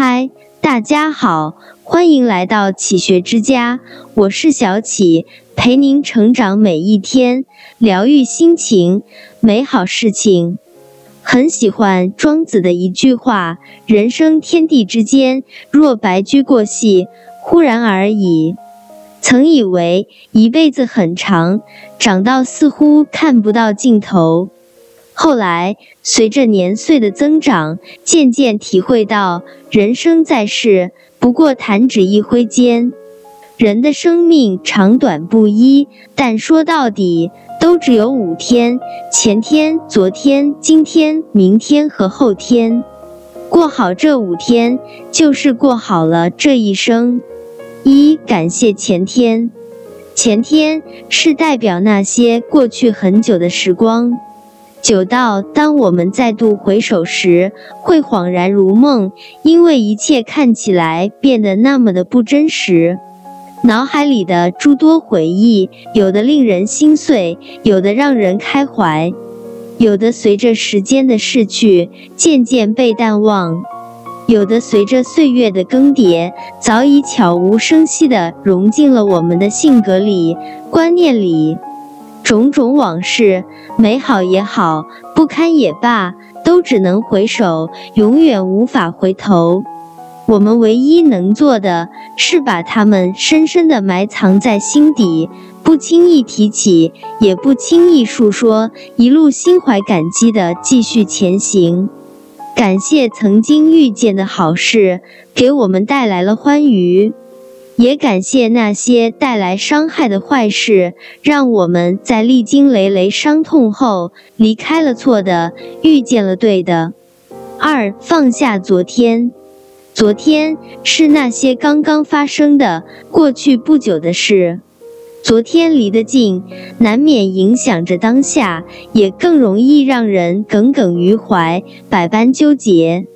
嗨，大家好，欢迎来到启学之家，我是小启，陪您成长每一天，疗愈心情，美好事情。很喜欢庄子的一句话：“人生天地之间，若白驹过隙，忽然而已。”曾以为一辈子很长，长到似乎看不到尽头。后来，随着年岁的增长，渐渐体会到，人生在世，不过弹指一挥间。人的生命长短不一，但说到底，都只有五天：前天、昨天、今天、明天和后天。过好这五天，就是过好了这一生。一，感谢前天。前天是代表那些过去很久的时光。久到当我们再度回首时，会恍然如梦，因为一切看起来变得那么的不真实。脑海里的诸多回忆，有的令人心碎，有的让人开怀，有的随着时间的逝去渐渐被淡忘，有的随着岁月的更迭，早已悄无声息地融进了我们的性格里、观念里。种种往事，美好也好，不堪也罢，都只能回首，永远无法回头。我们唯一能做的是把它们深深地埋藏在心底，不轻易提起，也不轻易述说，一路心怀感激地继续前行。感谢曾经遇见的好事，给我们带来了欢愉。也感谢那些带来伤害的坏事，让我们在历经累累伤痛后，离开了错的，遇见了对的。二，放下昨天。昨天是那些刚刚发生的、过去不久的事。昨天离得近，难免影响着当下，也更容易让人耿耿于怀，百般纠结。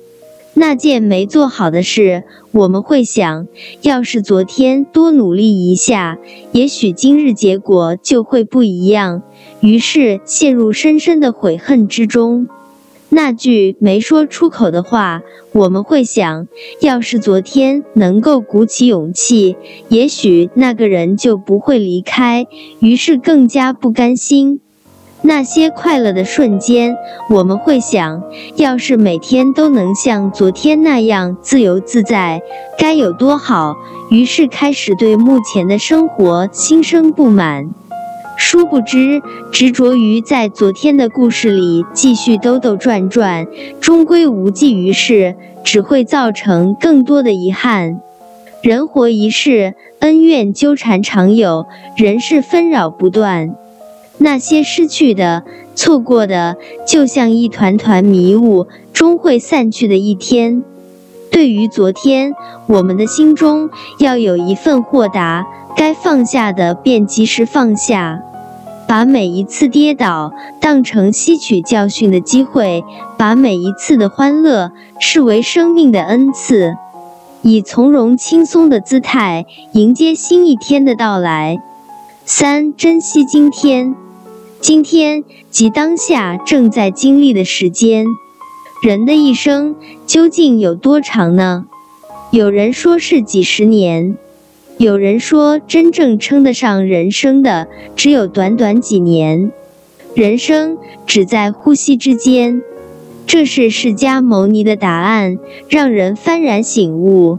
那件没做好的事，我们会想，要是昨天多努力一下，也许今日结果就会不一样。于是陷入深深的悔恨之中。那句没说出口的话，我们会想，要是昨天能够鼓起勇气，也许那个人就不会离开。于是更加不甘心。那些快乐的瞬间，我们会想，要是每天都能像昨天那样自由自在，该有多好。于是开始对目前的生活心生不满。殊不知，执着于在昨天的故事里继续兜兜转转，终归无济于事，只会造成更多的遗憾。人活一世，恩怨纠缠常有，人事纷扰不断。那些失去的、错过的，就像一团团迷雾，终会散去的一天。对于昨天，我们的心中要有一份豁达，该放下的便及时放下，把每一次跌倒当成吸取教训的机会，把每一次的欢乐视为生命的恩赐，以从容轻松的姿态迎接新一天的到来。三，珍惜今天。今天及当下正在经历的时间，人的一生究竟有多长呢？有人说是几十年，有人说真正称得上人生的只有短短几年。人生只在呼吸之间，这是释迦牟尼的答案，让人幡然醒悟。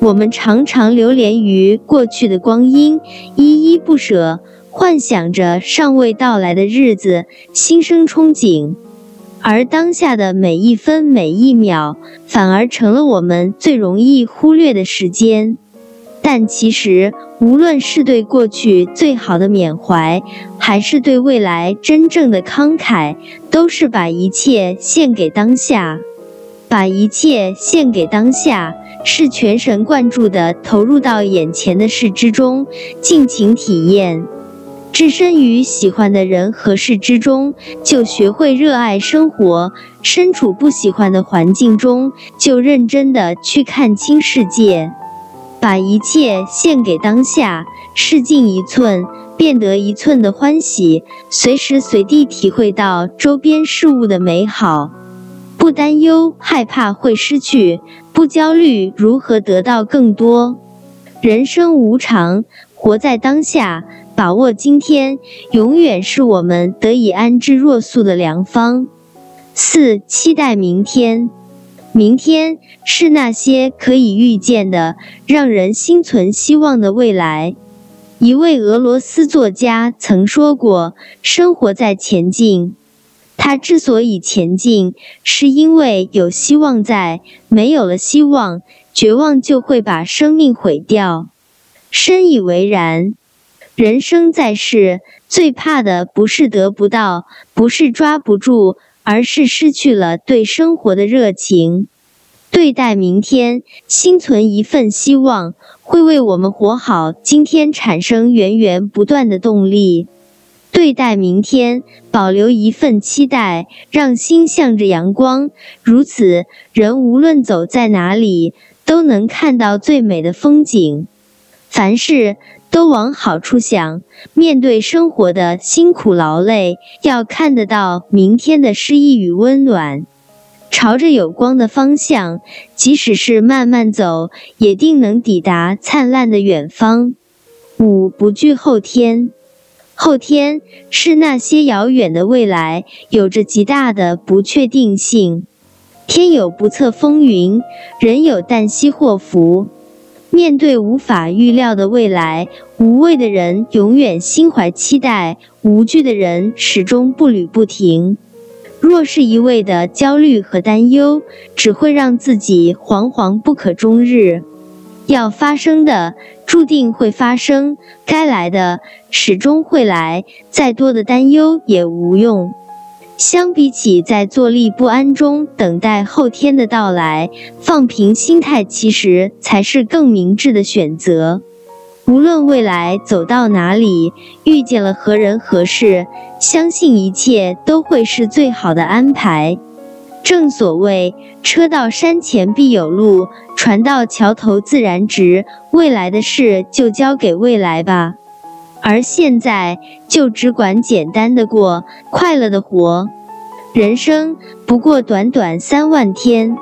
我们常常流连于过去的光阴，依依不舍。幻想着尚未到来的日子，心生憧憬，而当下的每一分每一秒，反而成了我们最容易忽略的时间。但其实，无论是对过去最好的缅怀，还是对未来真正的慷慨，都是把一切献给当下。把一切献给当下，是全神贯注地投入到眼前的事之中，尽情体验。置身于喜欢的人和事之中，就学会热爱生活；身处不喜欢的环境中，就认真的去看清世界。把一切献给当下，事尽一寸，便得一寸的欢喜。随时随地体会到周边事物的美好，不担忧害怕会失去。不焦虑如何得到更多。人生无常，活在当下，把握今天，永远是我们得以安之若素的良方。四、期待明天。明天是那些可以预见的、让人心存希望的未来。一位俄罗斯作家曾说过：“生活在前进。”他之所以前进，是因为有希望在。没有了希望，绝望就会把生命毁掉。深以为然。人生在世，最怕的不是得不到，不是抓不住。而是失去了对生活的热情。对待明天，心存一份希望，会为我们活好今天产生源源不断的动力。对待明天，保留一份期待，让心向着阳光。如此，人无论走在哪里，都能看到最美的风景。凡事。都往好处想，面对生活的辛苦劳累，要看得到明天的诗意与温暖，朝着有光的方向，即使是慢慢走，也定能抵达灿烂的远方。五不惧后天，后天是那些遥远的未来，有着极大的不确定性。天有不测风云，人有旦夕祸福。面对无法预料的未来，无畏的人永远心怀期待，无惧的人始终步履不停。若是一味的焦虑和担忧，只会让自己惶惶不可终日。要发生的注定会发生，该来的始终会来，再多的担忧也无用。相比起在坐立不安中等待后天的到来，放平心态其实才是更明智的选择。无论未来走到哪里，遇见了何人何事，相信一切都会是最好的安排。正所谓“车到山前必有路，船到桥头自然直”，未来的事就交给未来吧。而现在就只管简单的过，快乐的活。人生不过短短三万天，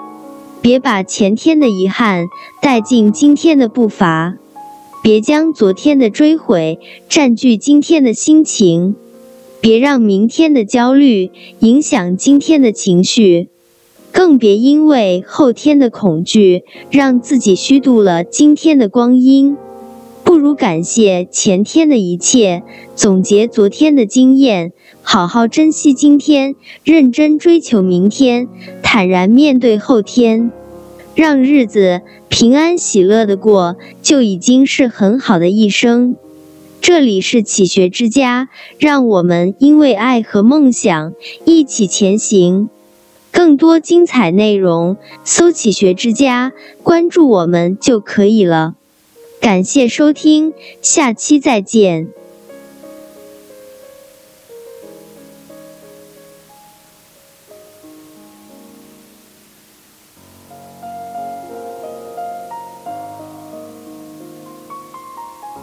别把前天的遗憾带进今天的步伐，别将昨天的追悔占据今天的心情，别让明天的焦虑影响今天的情绪，更别因为后天的恐惧让自己虚度了今天的光阴。不如感谢前天的一切，总结昨天的经验，好好珍惜今天，认真追求明天，坦然面对后天，让日子平安喜乐的过，就已经是很好的一生。这里是启学之家，让我们因为爱和梦想一起前行。更多精彩内容，搜“启学之家”，关注我们就可以了。感谢收听，下期再见。